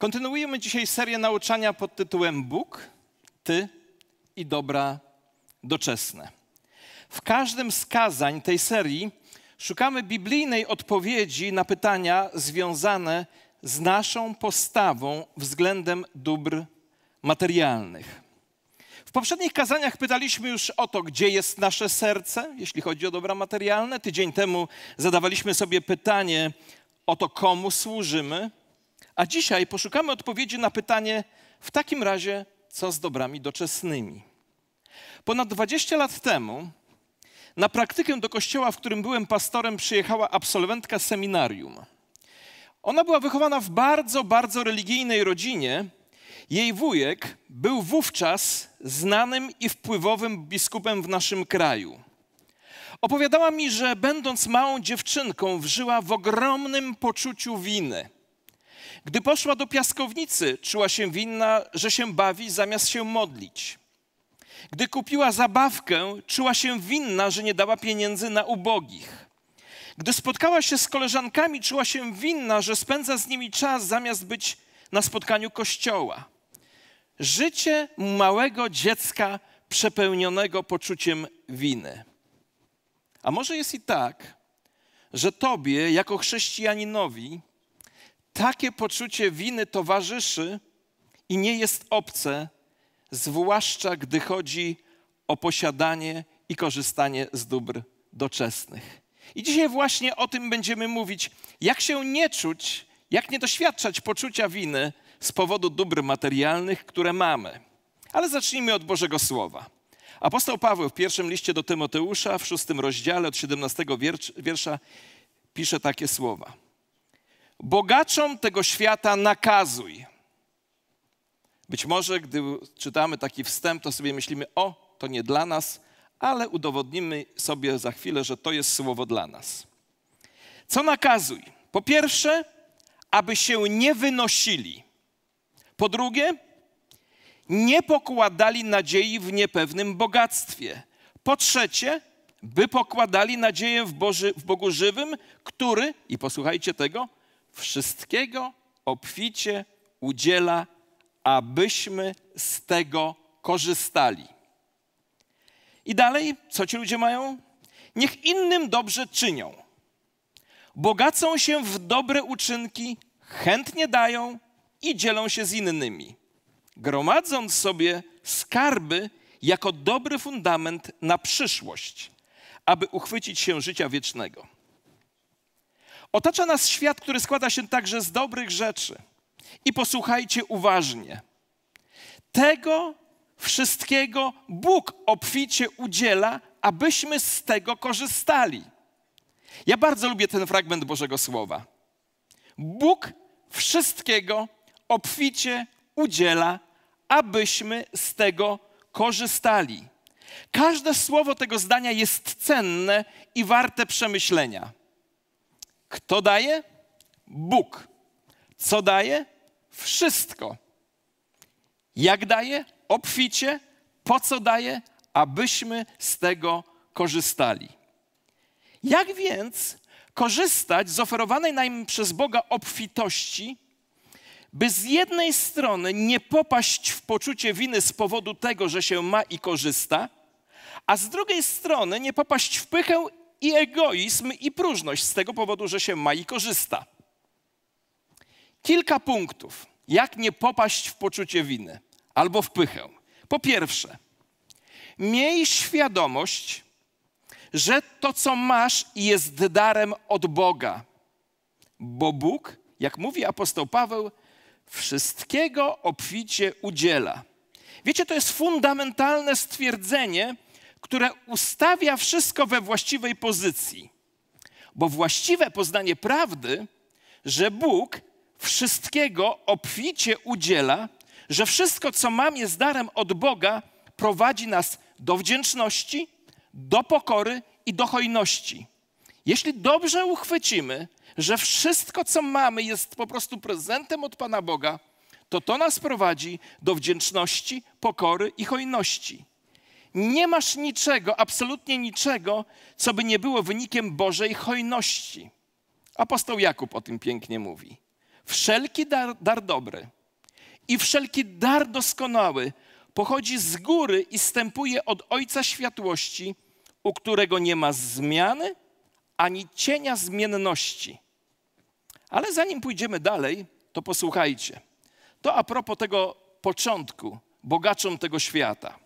Kontynuujemy dzisiaj serię nauczania pod tytułem Bóg, Ty i dobra doczesne. W każdym z kazań tej serii szukamy biblijnej odpowiedzi na pytania związane z naszą postawą względem dóbr materialnych. W poprzednich kazaniach pytaliśmy już o to, gdzie jest nasze serce, jeśli chodzi o dobra materialne. Tydzień temu zadawaliśmy sobie pytanie o to, komu służymy. A dzisiaj poszukamy odpowiedzi na pytanie, w takim razie, co z dobrami doczesnymi. Ponad 20 lat temu na praktykę do kościoła, w którym byłem pastorem, przyjechała absolwentka seminarium. Ona była wychowana w bardzo, bardzo religijnej rodzinie. Jej wujek był wówczas znanym i wpływowym biskupem w naszym kraju. Opowiadała mi, że będąc małą dziewczynką, wżyła w ogromnym poczuciu winy. Gdy poszła do piaskownicy, czuła się winna, że się bawi zamiast się modlić. Gdy kupiła zabawkę, czuła się winna, że nie dała pieniędzy na ubogich. Gdy spotkała się z koleżankami, czuła się winna, że spędza z nimi czas zamiast być na spotkaniu kościoła. Życie małego dziecka przepełnionego poczuciem winy. A może jest i tak, że tobie, jako chrześcijaninowi, takie poczucie winy towarzyszy i nie jest obce, zwłaszcza gdy chodzi o posiadanie i korzystanie z dóbr doczesnych. I dzisiaj właśnie o tym będziemy mówić, jak się nie czuć, jak nie doświadczać poczucia winy z powodu dóbr materialnych, które mamy. Ale zacznijmy od Bożego Słowa. Apostoł Paweł w pierwszym liście do Tymoteusza, w szóstym rozdziale od 17 wiersza, pisze takie słowa. Bogaczom tego świata nakazuj. Być może, gdy czytamy taki wstęp, to sobie myślimy, o, to nie dla nas, ale udowodnimy sobie za chwilę, że to jest słowo dla nas. Co nakazuj? Po pierwsze, aby się nie wynosili. Po drugie, nie pokładali nadziei w niepewnym bogactwie. Po trzecie, by pokładali nadzieję w, Boży, w Bogu żywym, który, i posłuchajcie tego, wszystkiego obficie udziela, abyśmy z tego korzystali. I dalej, co ci ludzie mają? Niech innym dobrze czynią. Bogacą się w dobre uczynki, chętnie dają i dzielą się z innymi, gromadząc sobie skarby jako dobry fundament na przyszłość, aby uchwycić się życia wiecznego. Otacza nas świat, który składa się także z dobrych rzeczy. I posłuchajcie uważnie. Tego wszystkiego Bóg obficie udziela, abyśmy z tego korzystali. Ja bardzo lubię ten fragment Bożego Słowa. Bóg wszystkiego obficie udziela, abyśmy z tego korzystali. Każde słowo tego zdania jest cenne i warte przemyślenia. Kto daje? Bóg. Co daje? Wszystko. Jak daje? Obficie. Po co daje? Abyśmy z tego korzystali. Jak więc korzystać z oferowanej nam przez Boga obfitości, by z jednej strony nie popaść w poczucie winy z powodu tego, że się ma i korzysta, a z drugiej strony nie popaść w pychę i egoizm i próżność z tego powodu, że się ma i korzysta. Kilka punktów, jak nie popaść w poczucie winy albo w pychę. Po pierwsze, miej świadomość, że to, co masz, jest darem od Boga, bo Bóg, jak mówi apostoł Paweł, wszystkiego obficie udziela. Wiecie, to jest fundamentalne stwierdzenie, które ustawia wszystko we właściwej pozycji. Bo właściwe poznanie prawdy, że Bóg wszystkiego obficie udziela, że wszystko, co mam, jest darem od Boga, prowadzi nas do wdzięczności, do pokory i do hojności. Jeśli dobrze uchwycimy, że wszystko, co mamy, jest po prostu prezentem od Pana Boga, to to nas prowadzi do wdzięczności, pokory i hojności. Nie masz niczego, absolutnie niczego, co by nie było wynikiem Bożej hojności. Apostoł Jakub o tym pięknie mówi. Wszelki dar, dar dobry i wszelki dar doskonały pochodzi z góry i stępuje od Ojca Światłości, u którego nie ma zmiany ani cienia zmienności. Ale zanim pójdziemy dalej, to posłuchajcie. To a propos tego początku, bogaczom tego świata.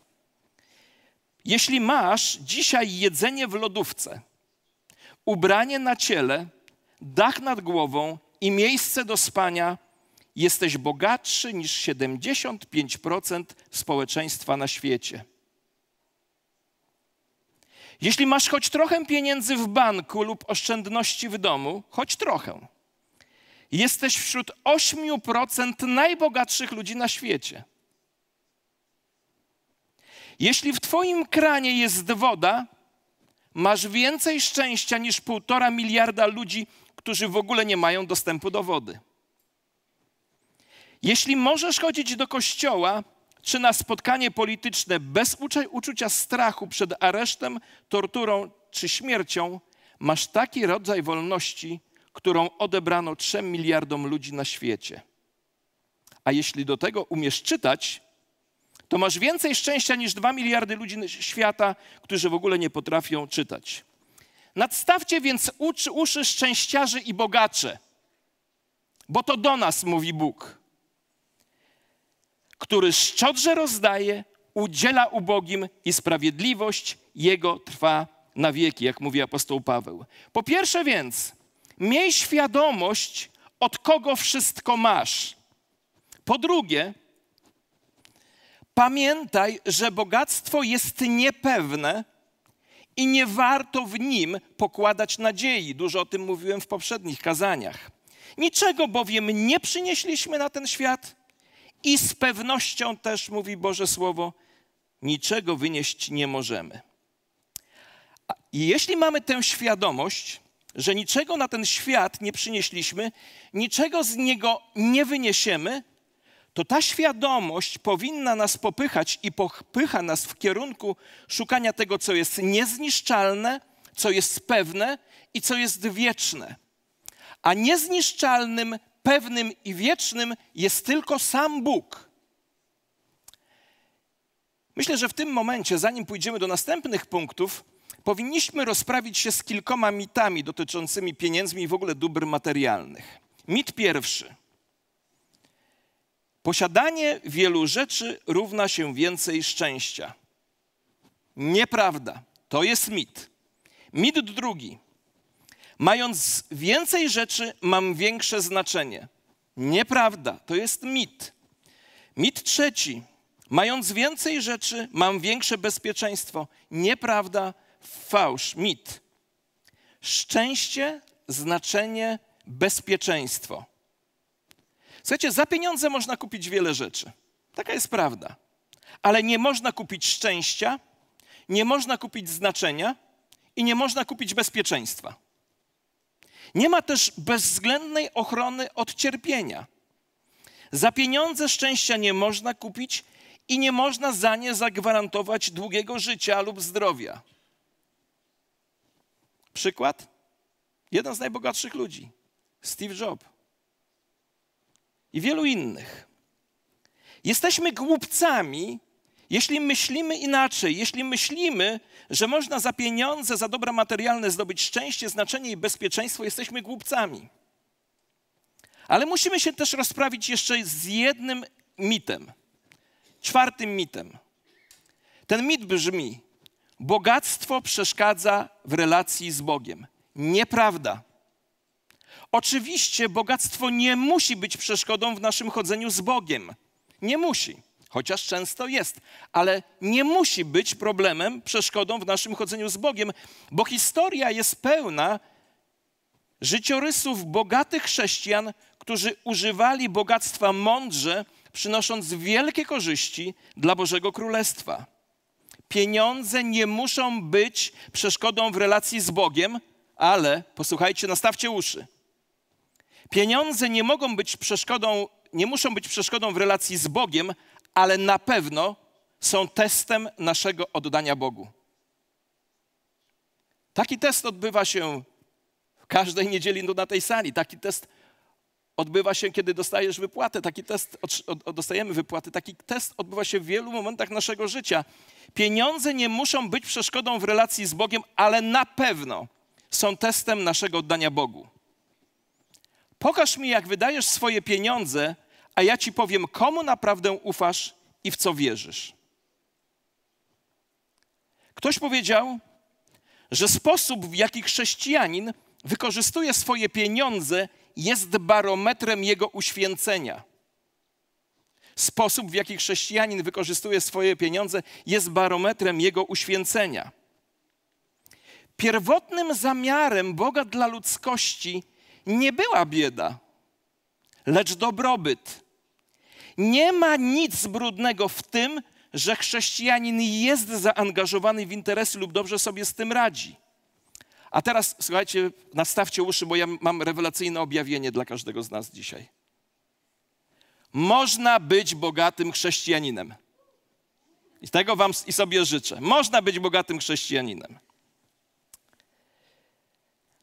Jeśli masz dzisiaj jedzenie w lodówce, ubranie na ciele, dach nad głową i miejsce do spania, jesteś bogatszy niż 75% społeczeństwa na świecie. Jeśli masz choć trochę pieniędzy w banku lub oszczędności w domu, choć trochę, jesteś wśród 8% najbogatszych ludzi na świecie. Jeśli w Twoim kranie jest woda, masz więcej szczęścia niż półtora miliarda ludzi, którzy w ogóle nie mają dostępu do wody. Jeśli możesz chodzić do kościoła czy na spotkanie polityczne bez uczucia strachu przed aresztem, torturą czy śmiercią, masz taki rodzaj wolności, którą odebrano trzem miliardom ludzi na świecie. A jeśli do tego umiesz czytać, to masz więcej szczęścia niż dwa miliardy ludzi świata, którzy w ogóle nie potrafią czytać. Nadstawcie więc uszy, uszy szczęściarzy i bogacze, bo to do nas mówi Bóg, który szczodrze rozdaje, udziela ubogim i sprawiedliwość Jego trwa na wieki, jak mówi apostoł Paweł. Po pierwsze więc, miej świadomość, od kogo wszystko masz. Po drugie, pamiętaj, że bogactwo jest niepewne i nie warto w nim pokładać nadziei. Dużo o tym mówiłem w poprzednich kazaniach. Niczego bowiem nie przynieśliśmy na ten świat i z pewnością też, mówi Boże Słowo, niczego wynieść nie możemy. I jeśli mamy tę świadomość, że niczego na ten świat nie przynieśliśmy, niczego z niego nie wyniesiemy, to ta świadomość powinna nas popychać i popycha nas w kierunku szukania tego, co jest niezniszczalne, co jest pewne i co jest wieczne. A niezniszczalnym, pewnym i wiecznym jest tylko sam Bóg. Myślę, że w tym momencie, zanim pójdziemy do następnych punktów, powinniśmy rozprawić się z kilkoma mitami dotyczącymi pieniędzmi i w ogóle dóbr materialnych. Mit pierwszy. Posiadanie wielu rzeczy równa się więcej szczęścia. Nieprawda. To jest mit. Mit drugi. Mając więcej rzeczy, mam większe znaczenie. Nieprawda. To jest mit. Mit trzeci. Mając więcej rzeczy, mam większe bezpieczeństwo. Nieprawda. Fałsz. Mit. Szczęście, znaczenie, bezpieczeństwo. Słuchajcie, za pieniądze można kupić wiele rzeczy. Taka jest prawda. Ale nie można kupić szczęścia, nie można kupić znaczenia i nie można kupić bezpieczeństwa. Nie ma też bezwzględnej ochrony od cierpienia. Za pieniądze szczęścia nie można kupić i nie można za nie zagwarantować długiego życia lub zdrowia. Przykład? Jeden z najbogatszych ludzi, Steve Jobs i wielu innych. Jesteśmy głupcami, jeśli myślimy inaczej, jeśli myślimy, że można za pieniądze, za dobra materialne zdobyć szczęście, znaczenie i bezpieczeństwo, jesteśmy głupcami. Ale musimy się też rozprawić jeszcze z jednym mitem. Czwartym mitem. Ten mit brzmi: bogactwo przeszkadza w relacji z Bogiem. Nieprawda. Oczywiście bogactwo nie musi być przeszkodą w naszym chodzeniu z Bogiem. Nie musi, chociaż często jest, ale nie musi być problemem, przeszkodą w naszym chodzeniu z Bogiem, bo historia jest pełna życiorysów bogatych chrześcijan, którzy używali bogactwa mądrze, przynosząc wielkie korzyści dla Bożego Królestwa. Pieniądze nie muszą być przeszkodą w relacji z Bogiem, ale posłuchajcie, nastawcie uszy. Pieniądze nie mogą być przeszkodą, nie muszą być przeszkodą w relacji z Bogiem, ale na pewno są testem naszego oddania Bogu. Taki test odbywa się w każdej niedzieli na tej sali. Taki test odbywa się, kiedy dostajesz wypłatę. Taki test, dostajemy wypłaty. Taki test odbywa się w wielu momentach naszego życia. Pieniądze nie muszą być przeszkodą w relacji z Bogiem, ale na pewno są testem naszego oddania Bogu. Pokaż mi, jak wydajesz swoje pieniądze, a ja ci powiem, komu naprawdę ufasz i w co wierzysz. Ktoś powiedział, że sposób, w jaki chrześcijanin wykorzystuje swoje pieniądze, jest barometrem jego uświęcenia. Sposób, w jaki chrześcijanin wykorzystuje swoje pieniądze, jest barometrem jego uświęcenia. Pierwotnym zamiarem Boga dla ludzkości nie była bieda, lecz dobrobyt. Nie ma nic brudnego w tym, że chrześcijanin jest zaangażowany w interesy lub dobrze sobie z tym radzi. A teraz słuchajcie, nastawcie uszy, bo ja mam rewelacyjne objawienie dla każdego z nas dzisiaj. Można być bogatym chrześcijaninem. I tego wam i sobie życzę. Można być bogatym chrześcijaninem.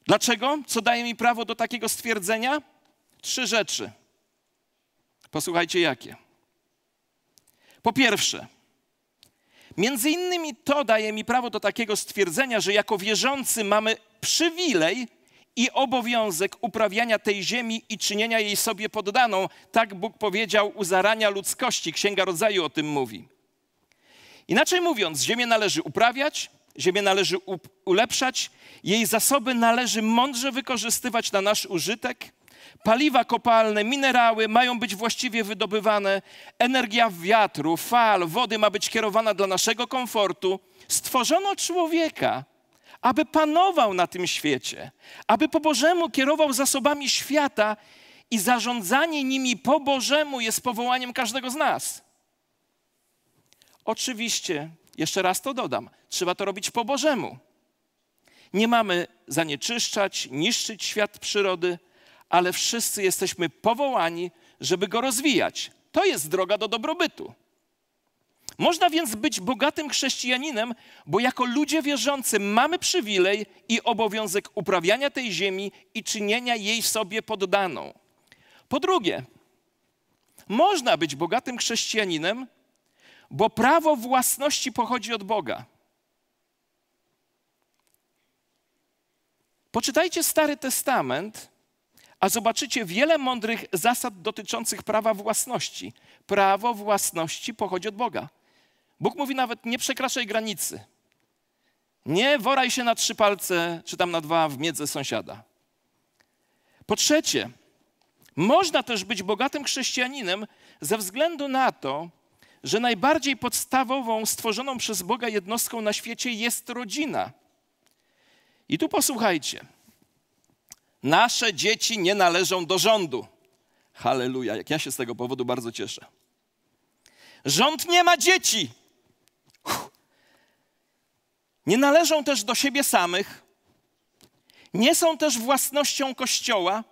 Dlaczego? Co daje mi prawo do takiego stwierdzenia? Trzy rzeczy. Posłuchajcie jakie. Po pierwsze, między innymi to daje mi prawo do takiego stwierdzenia, że jako wierzący mamy przywilej i obowiązek uprawiania tej ziemi i czynienia jej sobie poddaną. Tak Bóg powiedział u zarania ludzkości. Księga Rodzaju o tym mówi. Inaczej mówiąc, ziemię należy uprawiać, ziemię należy ulepszać, jej zasoby należy mądrze wykorzystywać na nasz użytek. Paliwa kopalne, minerały mają być właściwie wydobywane, energia wiatru, fal, wody ma być kierowana dla naszego komfortu. Stworzono człowieka, aby panował na tym świecie, aby po Bożemu kierował zasobami świata i zarządzanie nimi po Bożemu jest powołaniem każdego z nas. Oczywiście, jeszcze raz to dodam, trzeba to robić po Bożemu. Nie mamy zanieczyszczać, niszczyć świat przyrody, ale wszyscy jesteśmy powołani, żeby go rozwijać. To jest droga do dobrobytu. Można więc być bogatym chrześcijaninem, bo jako ludzie wierzący mamy przywilej i obowiązek uprawiania tej ziemi i czynienia jej sobie poddaną. Po drugie, można być bogatym chrześcijaninem, bo prawo własności pochodzi od Boga. Poczytajcie Stary Testament, a zobaczycie wiele mądrych zasad dotyczących prawa własności. Prawo własności pochodzi od Boga. Bóg mówi nawet: nie przekraczaj granicy. Nie woraj się na trzy palce, czy tam na dwa w miedze sąsiada. Po trzecie, można też być bogatym chrześcijaninem ze względu na to, że najbardziej podstawową, stworzoną przez Boga jednostką na świecie jest rodzina. I tu posłuchajcie. Nasze dzieci nie należą do rządu. Halleluja, jak ja się z tego powodu bardzo cieszę. Rząd nie ma dzieci. Nie należą też do siebie samych, nie są też własnością Kościoła.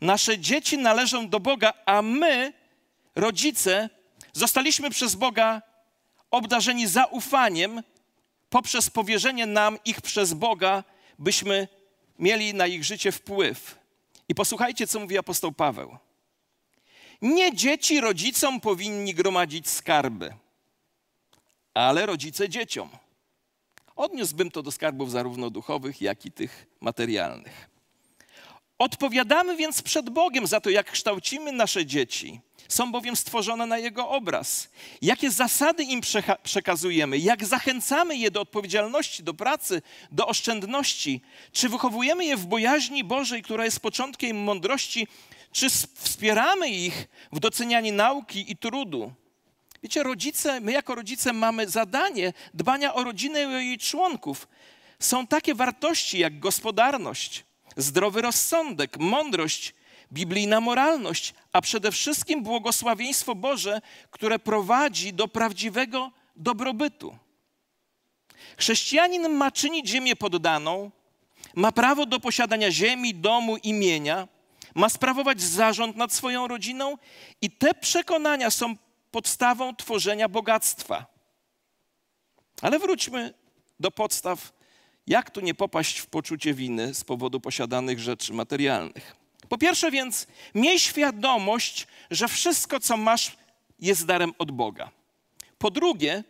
Nasze dzieci należą do Boga, a my, rodzice, zostaliśmy przez Boga obdarzeni zaufaniem poprzez powierzenie nam ich przez Boga, byśmy mieli na ich życie wpływ. I posłuchajcie, co mówi apostoł Paweł. Nie dzieci rodzicom powinni gromadzić skarby, ale rodzice dzieciom. Odniósłbym to do skarbów zarówno duchowych, jak i tych materialnych. Odpowiadamy więc przed Bogiem za to, jak kształcimy nasze dzieci. Są bowiem stworzone na Jego obraz. Jakie zasady im przekazujemy, jak zachęcamy je do odpowiedzialności, do pracy, do oszczędności. Czy wychowujemy je w bojaźni Bożej, która jest początkiem mądrości, czy wspieramy ich w docenianiu nauki i trudu. Wiecie, rodzice, my jako rodzice mamy zadanie dbania o rodzinę i o jej członków. Są takie wartości jak gospodarność, zdrowy rozsądek, mądrość, biblijna moralność, a przede wszystkim błogosławieństwo Boże, które prowadzi do prawdziwego dobrobytu. Chrześcijanin ma czynić ziemię poddaną, ma prawo do posiadania ziemi, domu, imienia, ma sprawować zarząd nad swoją rodziną i te przekonania są podstawą tworzenia bogactwa. Ale wróćmy do podstaw, jak tu nie popaść w poczucie winy z powodu posiadanych rzeczy materialnych. Po pierwsze więc, miej świadomość, że wszystko, co masz, jest darem od Boga. Po drugie,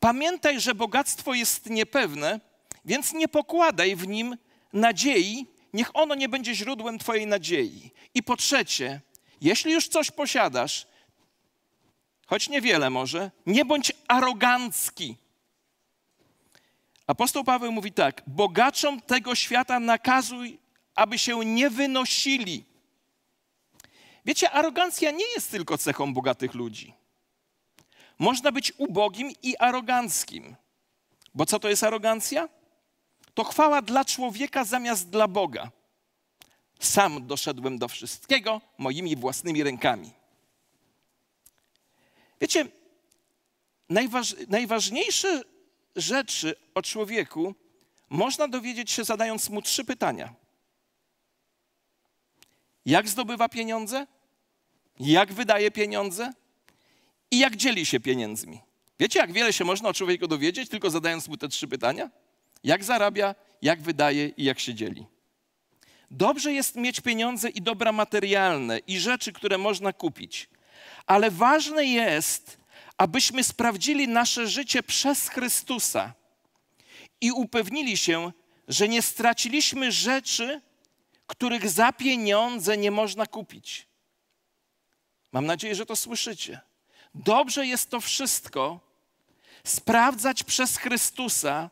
pamiętaj, że bogactwo jest niepewne, więc nie pokładaj w nim nadziei, niech ono nie będzie źródłem Twojej nadziei. I po trzecie, jeśli już coś posiadasz, choć niewiele może, nie bądź arogancki. Apostoł Paweł mówi tak: Bogaczom tego świata nakazuj, aby się nie wynosili. Wiecie, arogancja nie jest tylko cechą bogatych ludzi. Można być ubogim i aroganckim. Bo co to jest arogancja? To chwała dla człowieka zamiast dla Boga. Sam doszedłem do wszystkiego moimi własnymi rękami. Wiecie, najważ, najważniejsze rzeczy o człowieku można dowiedzieć się zadając mu trzy pytania. Jak zdobywa pieniądze? Jak wydaje pieniądze? I jak dzieli się pieniędzmi? Wiecie, jak wiele się można o człowieku dowiedzieć, tylko zadając mu te trzy pytania? Jak zarabia, jak wydaje i jak się dzieli. Dobrze jest mieć pieniądze i dobra materialne, i rzeczy, które można kupić, ale ważne jest, abyśmy sprawdzili nasze życie przez Chrystusa i upewnili się, że nie straciliśmy rzeczy, których za pieniądze nie można kupić. Mam nadzieję, że to słyszycie. Dobrze jest to wszystko sprawdzać przez Chrystusa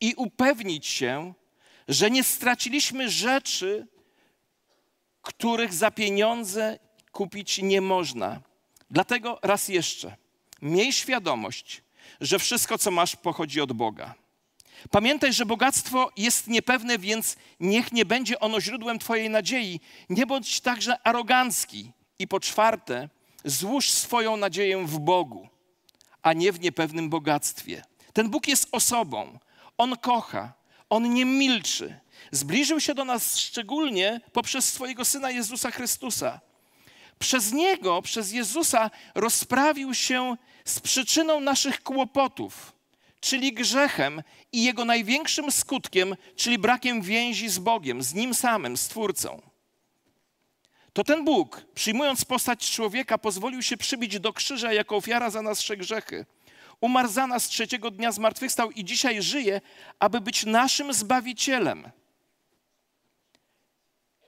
i upewnić się, że nie straciliśmy rzeczy, których za pieniądze kupić nie można. Dlatego raz jeszcze, miej świadomość, że wszystko, co masz, pochodzi od Boga. Pamiętaj, że bogactwo jest niepewne, więc niech nie będzie ono źródłem Twojej nadziei. Nie bądź także arogancki. I po czwarte, złóż swoją nadzieję w Bogu, a nie w niepewnym bogactwie. Ten Bóg jest osobą. On kocha, on nie milczy. Zbliżył się do nas szczególnie poprzez swojego Syna Jezusa Chrystusa. Przez Niego, przez Jezusa rozprawił się z przyczyną naszych kłopotów, czyli grzechem i jego największym skutkiem, czyli brakiem więzi z Bogiem, z Nim samym, z Twórcą. To ten Bóg, przyjmując postać człowieka, pozwolił się przybić do krzyża jako ofiara za nasze grzechy. Umarł za nas trzeciego dnia, zmartwychwstał i dzisiaj żyje, aby być naszym Zbawicielem.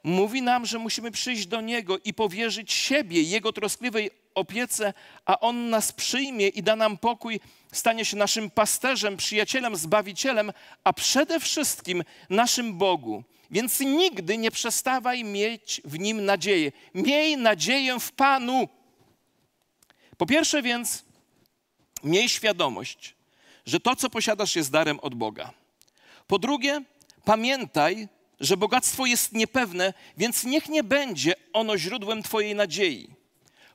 Mówi nam, że musimy przyjść do Niego i powierzyć siebie Jego troskliwej opiece, a On nas przyjmie i da nam pokój, stanie się naszym pasterzem, przyjacielem, zbawicielem, a przede wszystkim naszym Bogu. Więc nigdy nie przestawaj mieć w Nim nadzieję. Miej nadzieję w Panu. Po pierwsze więc, miej świadomość, że to, co posiadasz, jest darem od Boga. Po drugie, pamiętaj, że bogactwo jest niepewne, więc niech nie będzie ono źródłem Twojej nadziei.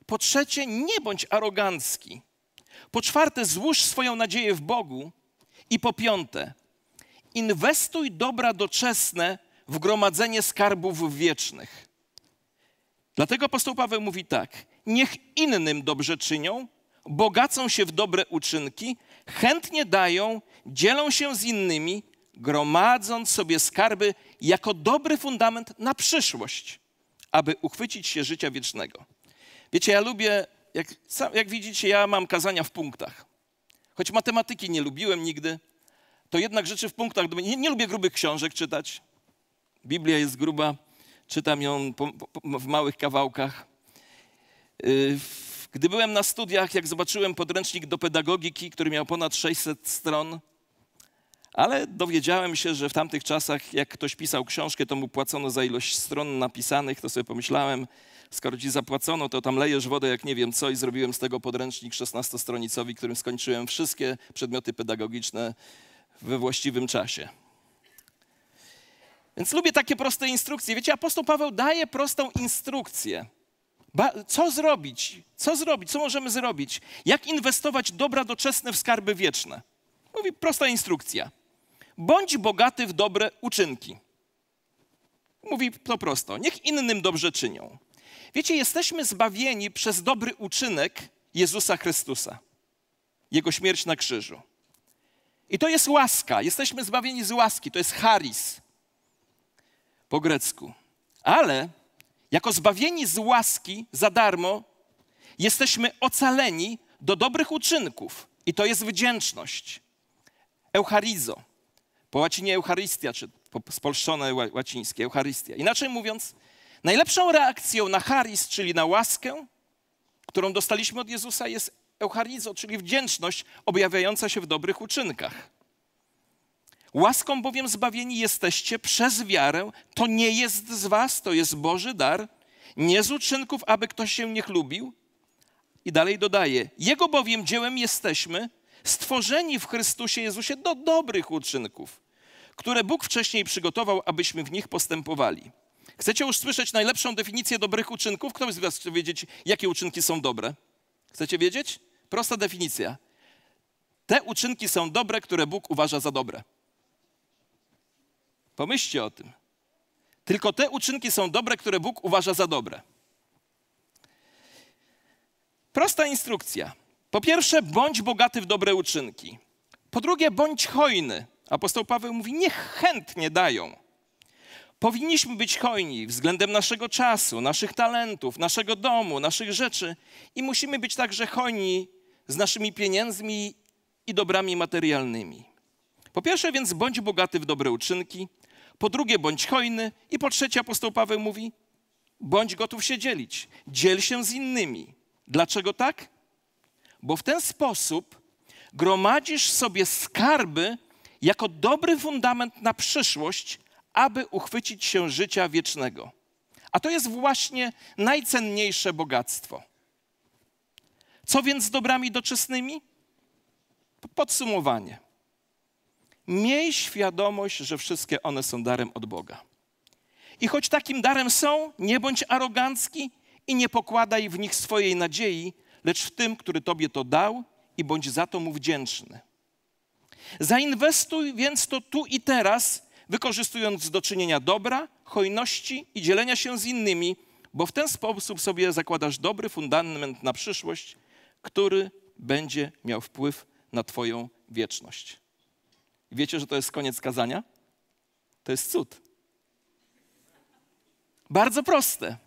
Po trzecie, nie bądź arogancki. Po czwarte, złóż swoją nadzieję w Bogu. I po piąte, inwestuj dobra doczesne w gromadzenie skarbów wiecznych. Dlatego apostoł Paweł mówi tak: Niech innym dobrze czynią, bogacą się w dobre uczynki, chętnie dają, dzielą się z innymi, gromadząc sobie skarby jako dobry fundament na przyszłość, aby uchwycić się życia wiecznego. Wiecie, ja lubię, jak, jak widzicie, ja mam kazania w punktach. Choć matematyki nie lubiłem nigdy, to jednak rzeczy w punktach. Nie, nie lubię grubych książek czytać. Biblia jest gruba, czytam ją po, po, w małych kawałkach. Y, gdy byłem na studiach, jak zobaczyłem podręcznik do pedagogiki, który miał ponad 600 stron, ale dowiedziałem się, że w tamtych czasach, jak ktoś pisał książkę, to mu płacono za ilość stron napisanych, to sobie pomyślałem, skoro ci zapłacono, to tam lejesz wodę jak nie wiem co i zrobiłem z tego podręcznik 16-stronicowy, którym skończyłem wszystkie przedmioty pedagogiczne we właściwym czasie. Więc lubię takie proste instrukcje. Wiecie, apostoł Paweł daje prostą instrukcję. Co zrobić? Co zrobić? Co możemy zrobić? Jak inwestować dobra doczesne w skarby wieczne? Mówi prosta instrukcja. Bądź bogaty w dobre uczynki. Mówi to prosto. Niech innym dobrze czynią. Wiecie, jesteśmy zbawieni przez dobry uczynek Jezusa Chrystusa. Jego śmierć na krzyżu. I to jest łaska. Jesteśmy zbawieni z łaski. To jest charis po grecku. Ale jako zbawieni z łaski za darmo, jesteśmy ocaleni do dobrych uczynków. I to jest wdzięczność. Eucharizo. Po łacinie Eucharystia, czy spolszczone łacińskie, Eucharystia. Inaczej mówiąc, najlepszą reakcją na charis, czyli na łaskę, którą dostaliśmy od Jezusa, jest Eucharizo, czyli wdzięczność objawiająca się w dobrych uczynkach. Łaską bowiem zbawieni jesteście przez wiarę. To nie jest z was, to jest Boży dar, nie z uczynków, aby ktoś się nie chlubił. I dalej dodaje: Jego bowiem dziełem jesteśmy, stworzeni w Chrystusie Jezusie do dobrych uczynków, które Bóg wcześniej przygotował, abyśmy w nich postępowali. Chcecie już słyszeć najlepszą definicję dobrych uczynków? Kto z Was chce wiedzieć, jakie uczynki są dobre? Chcecie wiedzieć? Prosta definicja. Te uczynki są dobre, które Bóg uważa za dobre. Pomyślcie o tym. Tylko te uczynki są dobre, które Bóg uważa za dobre. Prosta instrukcja. Po pierwsze, bądź bogaty w dobre uczynki. Po drugie, bądź hojny. Apostoł Paweł mówi, niech chętnie dają. Powinniśmy być hojni względem naszego czasu, naszych talentów, naszego domu, naszych rzeczy i musimy być także hojni z naszymi pieniędzmi i dobrami materialnymi. Po pierwsze więc bądź bogaty w dobre uczynki, po drugie bądź hojny i po trzecie apostoł Paweł mówi bądź gotów się dzielić, dziel się z innymi. Dlaczego tak? Bo w ten sposób gromadzisz sobie skarby jako dobry fundament na przyszłość, aby uchwycić się życia wiecznego. A to jest właśnie najcenniejsze bogactwo. Co więc z dobrami doczesnymi? Podsumowanie. Miej świadomość, że wszystkie one są darem od Boga. I choć takim darem są, nie bądź arogancki i nie pokładaj w nich swojej nadziei, lecz w tym, który Tobie to dał i bądź za to mu wdzięczny. Zainwestuj więc to tu i teraz, wykorzystując do czynienia dobra, hojności i dzielenia się z innymi, bo w ten sposób sobie zakładasz dobry fundament na przyszłość, który będzie miał wpływ na Twoją wieczność. Wiecie, że to jest koniec kazania? To jest cud. Bardzo proste.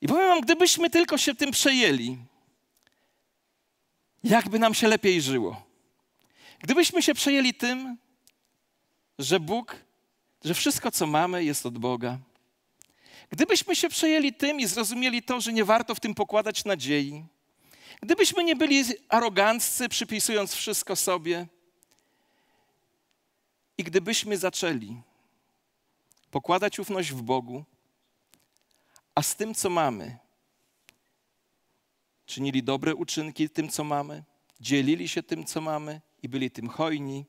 I powiem wam, gdybyśmy tylko się tym przejęli, jakby nam się lepiej żyło. Gdybyśmy się przejęli tym, że Bóg, że wszystko, co mamy, jest od Boga. Gdybyśmy się przejęli tym i zrozumieli to, że nie warto w tym pokładać nadziei. Gdybyśmy nie byli aroganccy, przypisując wszystko sobie. I gdybyśmy zaczęli pokładać ufność w Bogu, a z tym, co mamy, czynili dobre uczynki tym, co mamy, dzielili się tym, co mamy i byli tym hojni,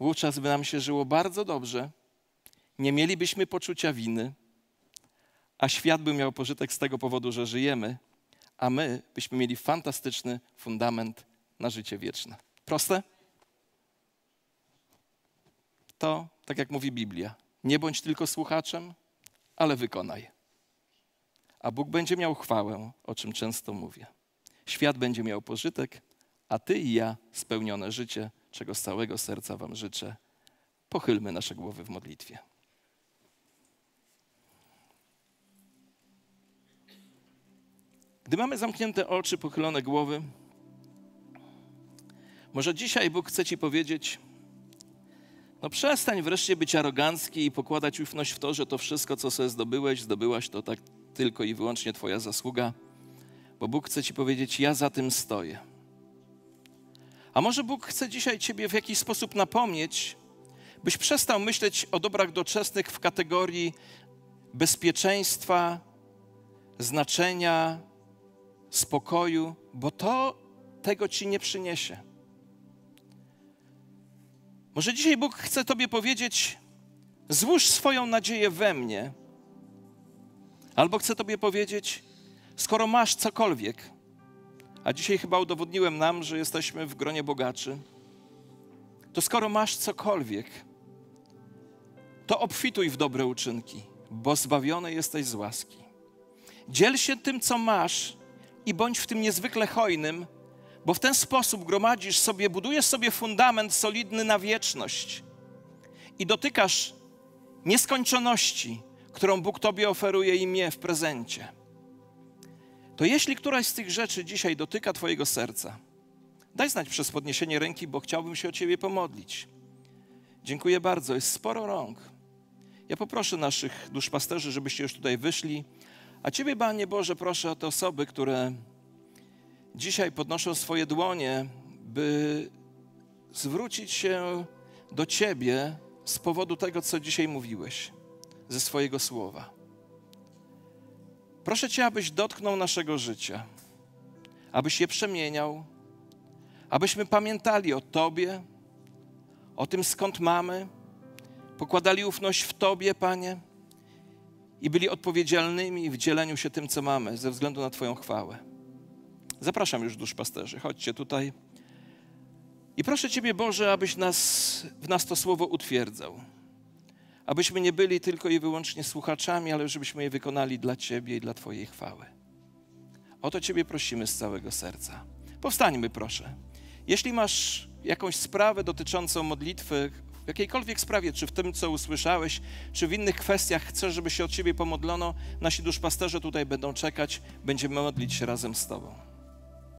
wówczas by nam się żyło bardzo dobrze, nie mielibyśmy poczucia winy, a świat by miał pożytek z tego powodu, że żyjemy, a my byśmy mieli fantastyczny fundament na życie wieczne. Proste? To, tak jak mówi Biblia, nie bądź tylko słuchaczem, ale wykonaj a Bóg będzie miał chwałę, o czym często mówię. Świat będzie miał pożytek, a Ty i ja spełnione życie, czego z całego serca Wam życzę. Pochylmy nasze głowy w modlitwie. Gdy mamy zamknięte oczy, pochylone głowy, może dzisiaj Bóg chce Ci powiedzieć: No przestań wreszcie być arogancki i pokładać ufność w to, że to wszystko, co sobie zdobyłeś, zdobyłaś, to tak tylko i wyłącznie Twoja zasługa, bo Bóg chce Ci powiedzieć: Ja za tym stoję. A może Bóg chce dzisiaj Ciebie w jakiś sposób napomnieć, byś przestał myśleć o dobrach doczesnych w kategorii bezpieczeństwa, znaczenia, spokoju, bo to tego Ci nie przyniesie. Może dzisiaj Bóg chce Tobie powiedzieć: złóż swoją nadzieję we mnie Albo chcę Tobie powiedzieć, skoro masz cokolwiek, a dzisiaj chyba udowodniłem nam, że jesteśmy w gronie bogaczy, to skoro masz cokolwiek, to obfituj w dobre uczynki, bo zbawiony jesteś z łaski. Dziel się tym, co masz i bądź w tym niezwykle hojnym, bo w ten sposób gromadzisz sobie, budujesz sobie fundament solidny na wieczność i dotykasz nieskończoności, którą Bóg Tobie oferuje i mnie w prezencie. To jeśli któraś z tych rzeczy dzisiaj dotyka Twojego serca, daj znać przez podniesienie ręki, bo chciałbym się o Ciebie pomodlić. Dziękuję bardzo, jest sporo rąk. Ja poproszę naszych duszpasterzy, żebyście już tutaj wyszli. A Ciebie, Panie Boże, proszę o te osoby, które dzisiaj podnoszą swoje dłonie, by zwrócić się do Ciebie z powodu tego, co dzisiaj mówiłeś, ze swojego słowa. Proszę Cię, abyś dotknął naszego życia, abyś je przemieniał, abyśmy pamiętali o Tobie, o tym skąd mamy, pokładali ufność w Tobie, Panie, i byli odpowiedzialnymi w dzieleniu się tym, co mamy, ze względu na Twoją chwałę. Zapraszam już duszpasterzy, chodźcie tutaj. I proszę Ciebie, Boże, abyś nas, w nas to słowo utwierdzał. Abyśmy nie byli tylko i wyłącznie słuchaczami, ale żebyśmy je wykonali dla Ciebie i dla Twojej chwały. O to Ciebie prosimy z całego serca. Powstańmy, proszę. Jeśli masz jakąś sprawę dotyczącą modlitwy, w jakiejkolwiek sprawie, czy w tym, co usłyszałeś, czy w innych kwestiach chcesz, żeby się od Ciebie pomodlono, nasi duszpasterze tutaj będą czekać, będziemy modlić się razem z Tobą.